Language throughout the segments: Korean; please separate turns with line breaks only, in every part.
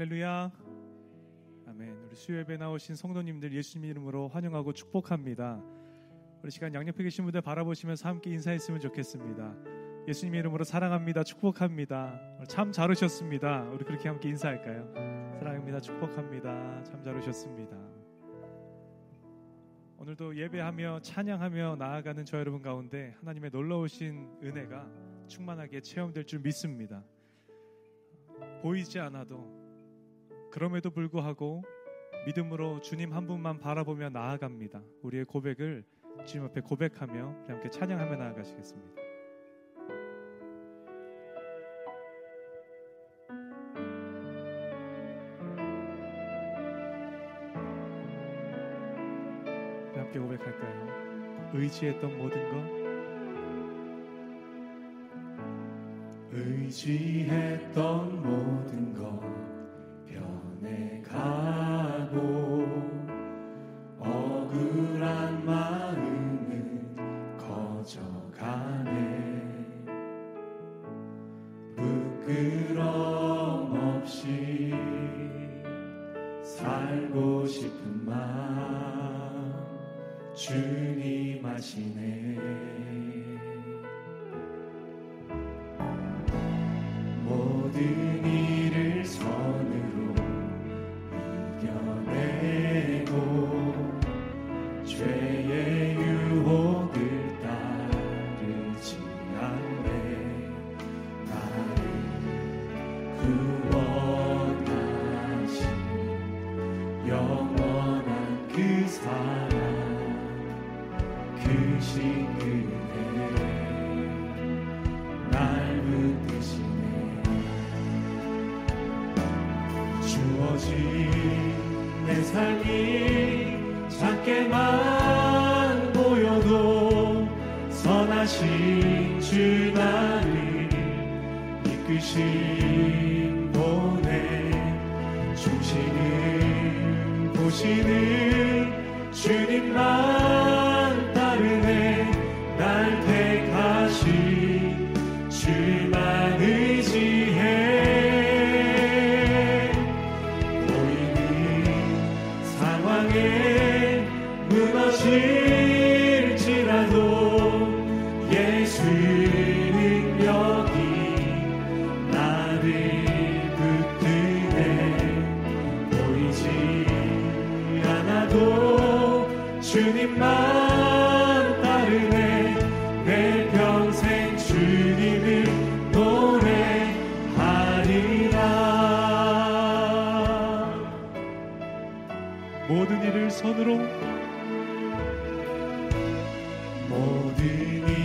할렐루야. 아멘. 우리 수요예배 나오신 성도님들 예수님 이름으로 환영하고 축복합니다. 우리 시간 양옆에 계신 분들 바라보시면서 함께 인사했으면 좋겠습니다. 예수님 이름으로 사랑합니다. 축복합니다. 참 잘 오셨습니다. 우리 그렇게 함께 인사할까요? 사랑합니다. 축복합니다. 참 잘 오셨습니다. 오늘도 예배하며 찬양하며 나아가는 저 여러분 가운데 하나님의 놀라우신 은혜가 충만하게 체험될 줄 믿습니다. 보이지 않아도 그럼에도 불구하고 믿음으로 주님 한 분만 바라보며 나아갑니다. 우리의 고백을 주님 앞에 고백하며 함께 찬양하며 나아가시겠습니다. 함께 고백할까요? 의지했던 모든 것
의지했던 모든 것 싶은 마음 주님 아시네 내 삶이 작게만 보여도 선하신 주 나를 이끄신 보내 중심을 보시는 주님만
모든 일을 선으로.
모든 일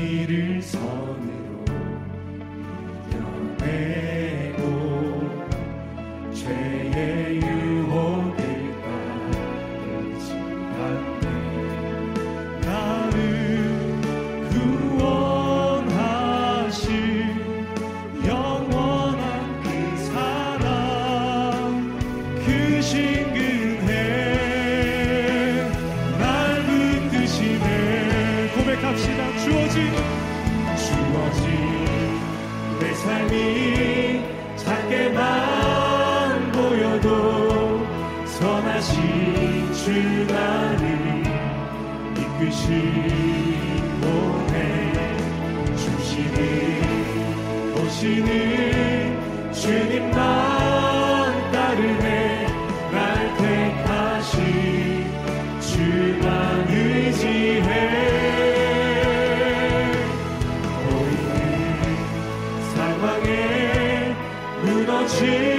주어진
주어진 내 삶이 작게만 보여도 선하신 주 나를 보내 주시는 보시는 주님만 따르네 무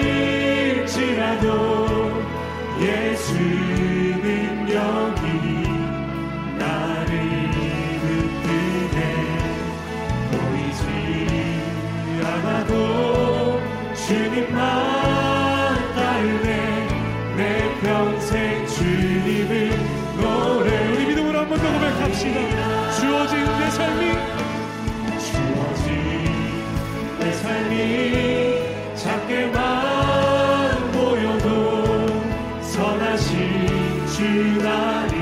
주 나를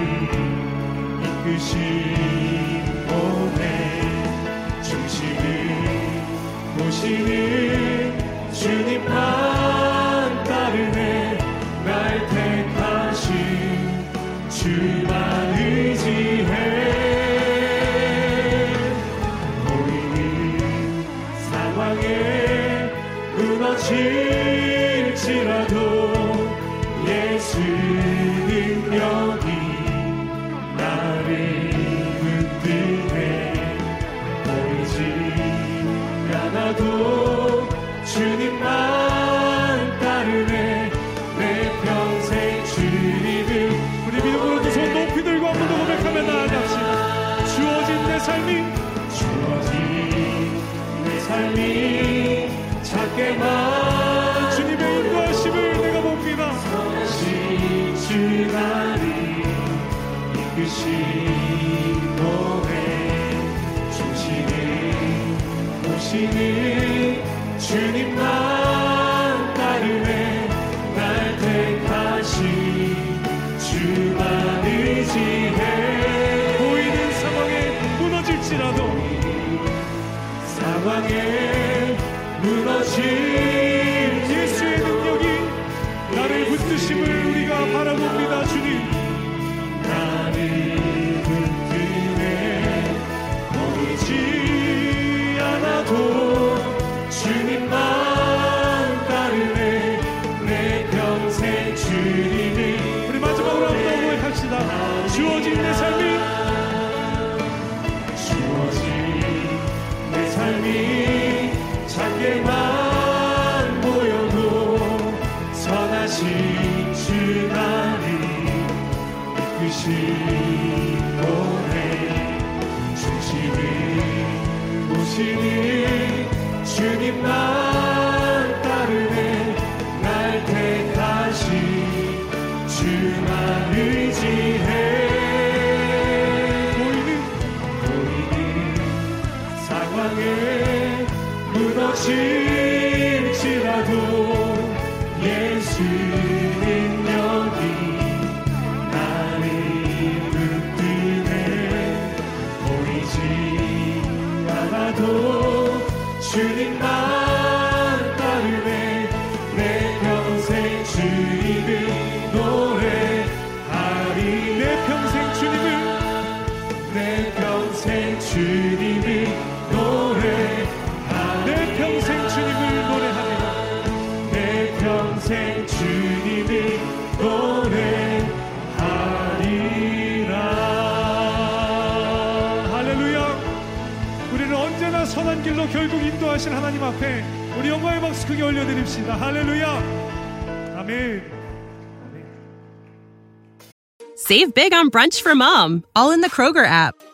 이끄신 몸에 중심을 보시는 주님 만 따르네 날 택하신 주만 의지해 보이는 상황에 무너질 않
주어진 내 삶이
주어진 내 삶이
무너질지라도 예수
하나님
앞에 우리 영광의 박수 크게 올려드립시다. 할렐루야. 아멘.
Save big on brunch for mom, all in the Kroger app.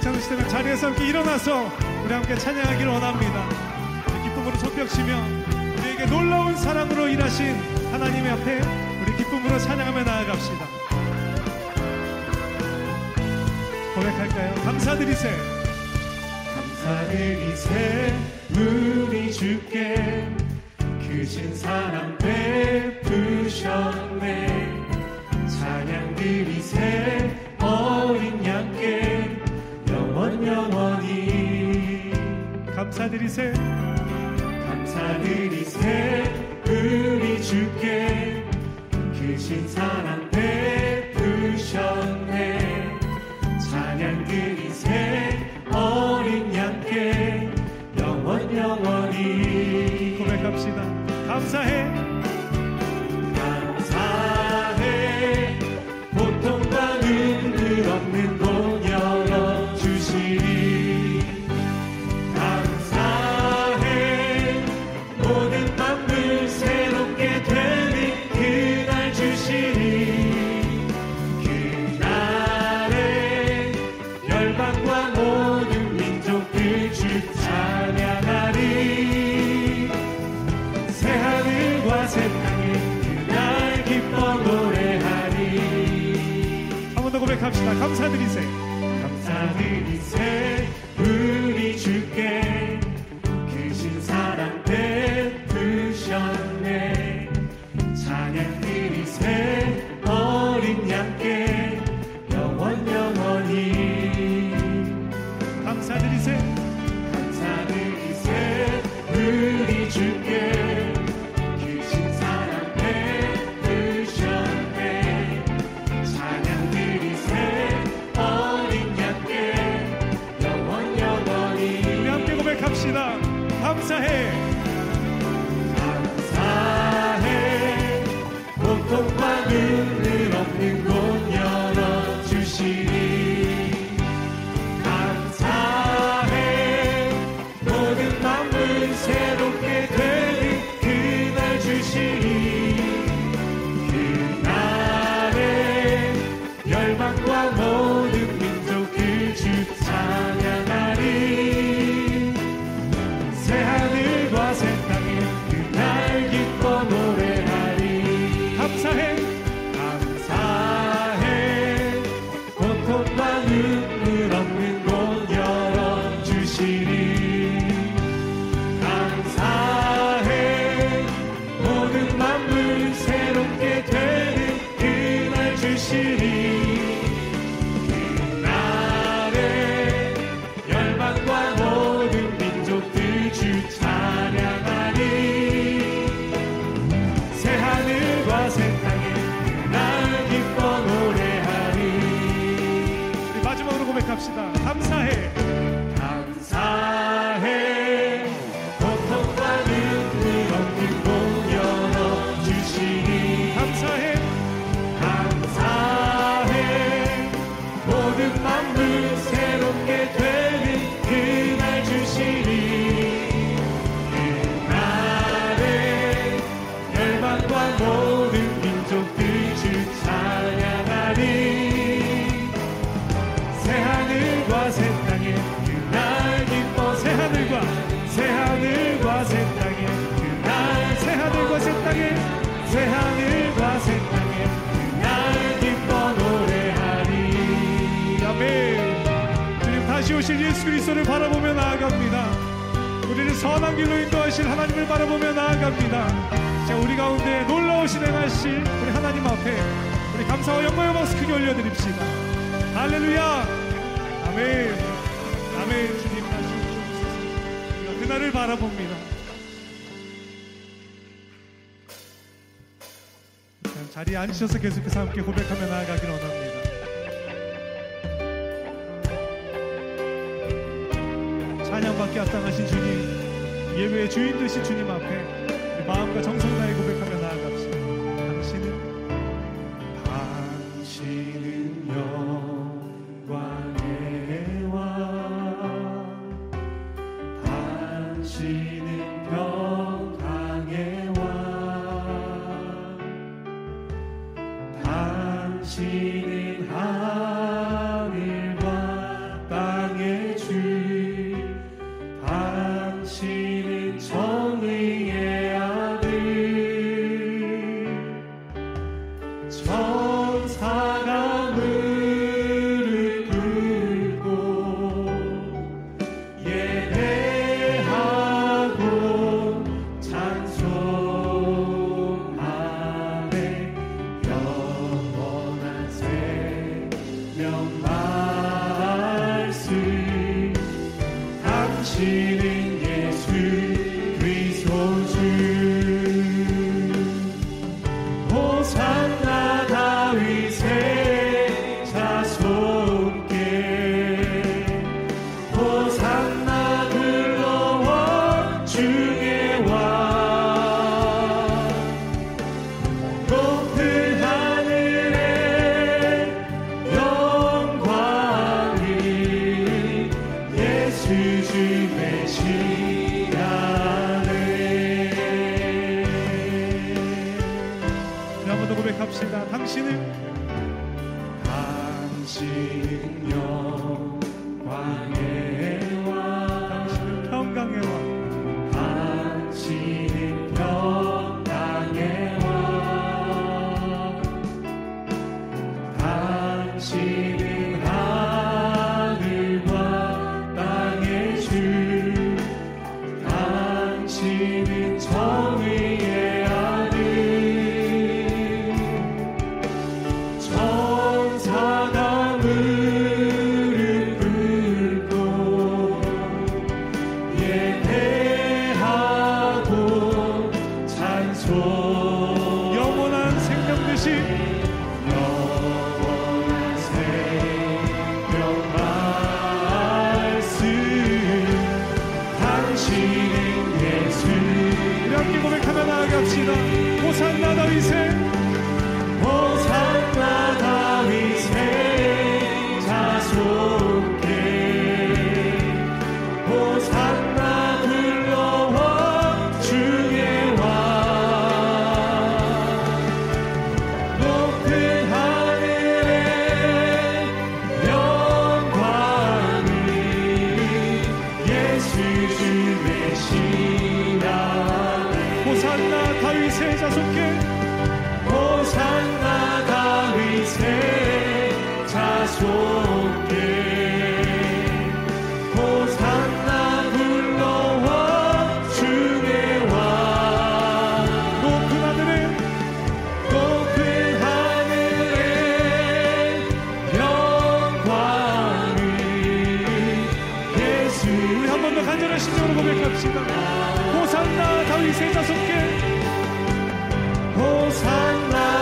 괜찮으시다면 자리에서 함께 일어나서 우리 함께 찬양하기를 원합니다. 기쁨으로 손뼉치며 우리에게 놀라운 사랑으로 일하신 하나님의 앞에 우리 기쁨으로 찬양하며 나아갑시다. 고백할까요? 감사드리세.
감사드리세 우리 주께 크신 사랑 베푸셨
감사드리세.
감사드리세 우리 주께 크신 사랑 베푸셨네 찬양 드리세 어린 양께 영원 영원히
고백합시다. 감사해.
you.
인도하실 예수 그리스도를 바라보며 나아갑니다. 우리는 선한 길로 인도하실 하나님을 바라보며 나아갑니다. 자, 우리 가운데 놀라우신 행하실 우리 하나님 앞에 우리 감사와 영광의 박수 크게 올려드립시다. 할렐루야! 아멘! 아멘! 주님 다시 오옵소서 우리가 그날을 바라봅니다. 자리에 앉으셔서 계속해서 함께 고백하며 나아가길 원합니다. 찬양받기 합당하신 주님 예배의 주인 되신 주님 앞에 마음과 정성 다해 고백
It's. 주
우리 한 번 더 간절한 심정으로 고백합시다. 호산나 다윗의 자손께.
호산나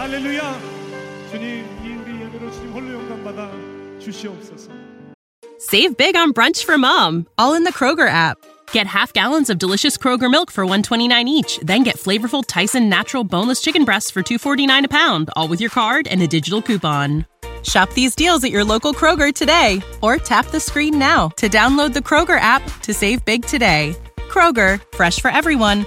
할렐루야 주님 이 우리 예배로 주님 홀로 영광 받아 주시옵소서
Save big on brunch for mom, all in the Kroger app. Get half gallons of delicious Kroger milk for 129 each, then get flavorful Tyson natural boneless chicken breasts for 249 a pound, all with your card and a digital coupon. Shop these deals at your local Kroger today or tap the screen now to download the Kroger app to save big today. Kroger, fresh for everyone.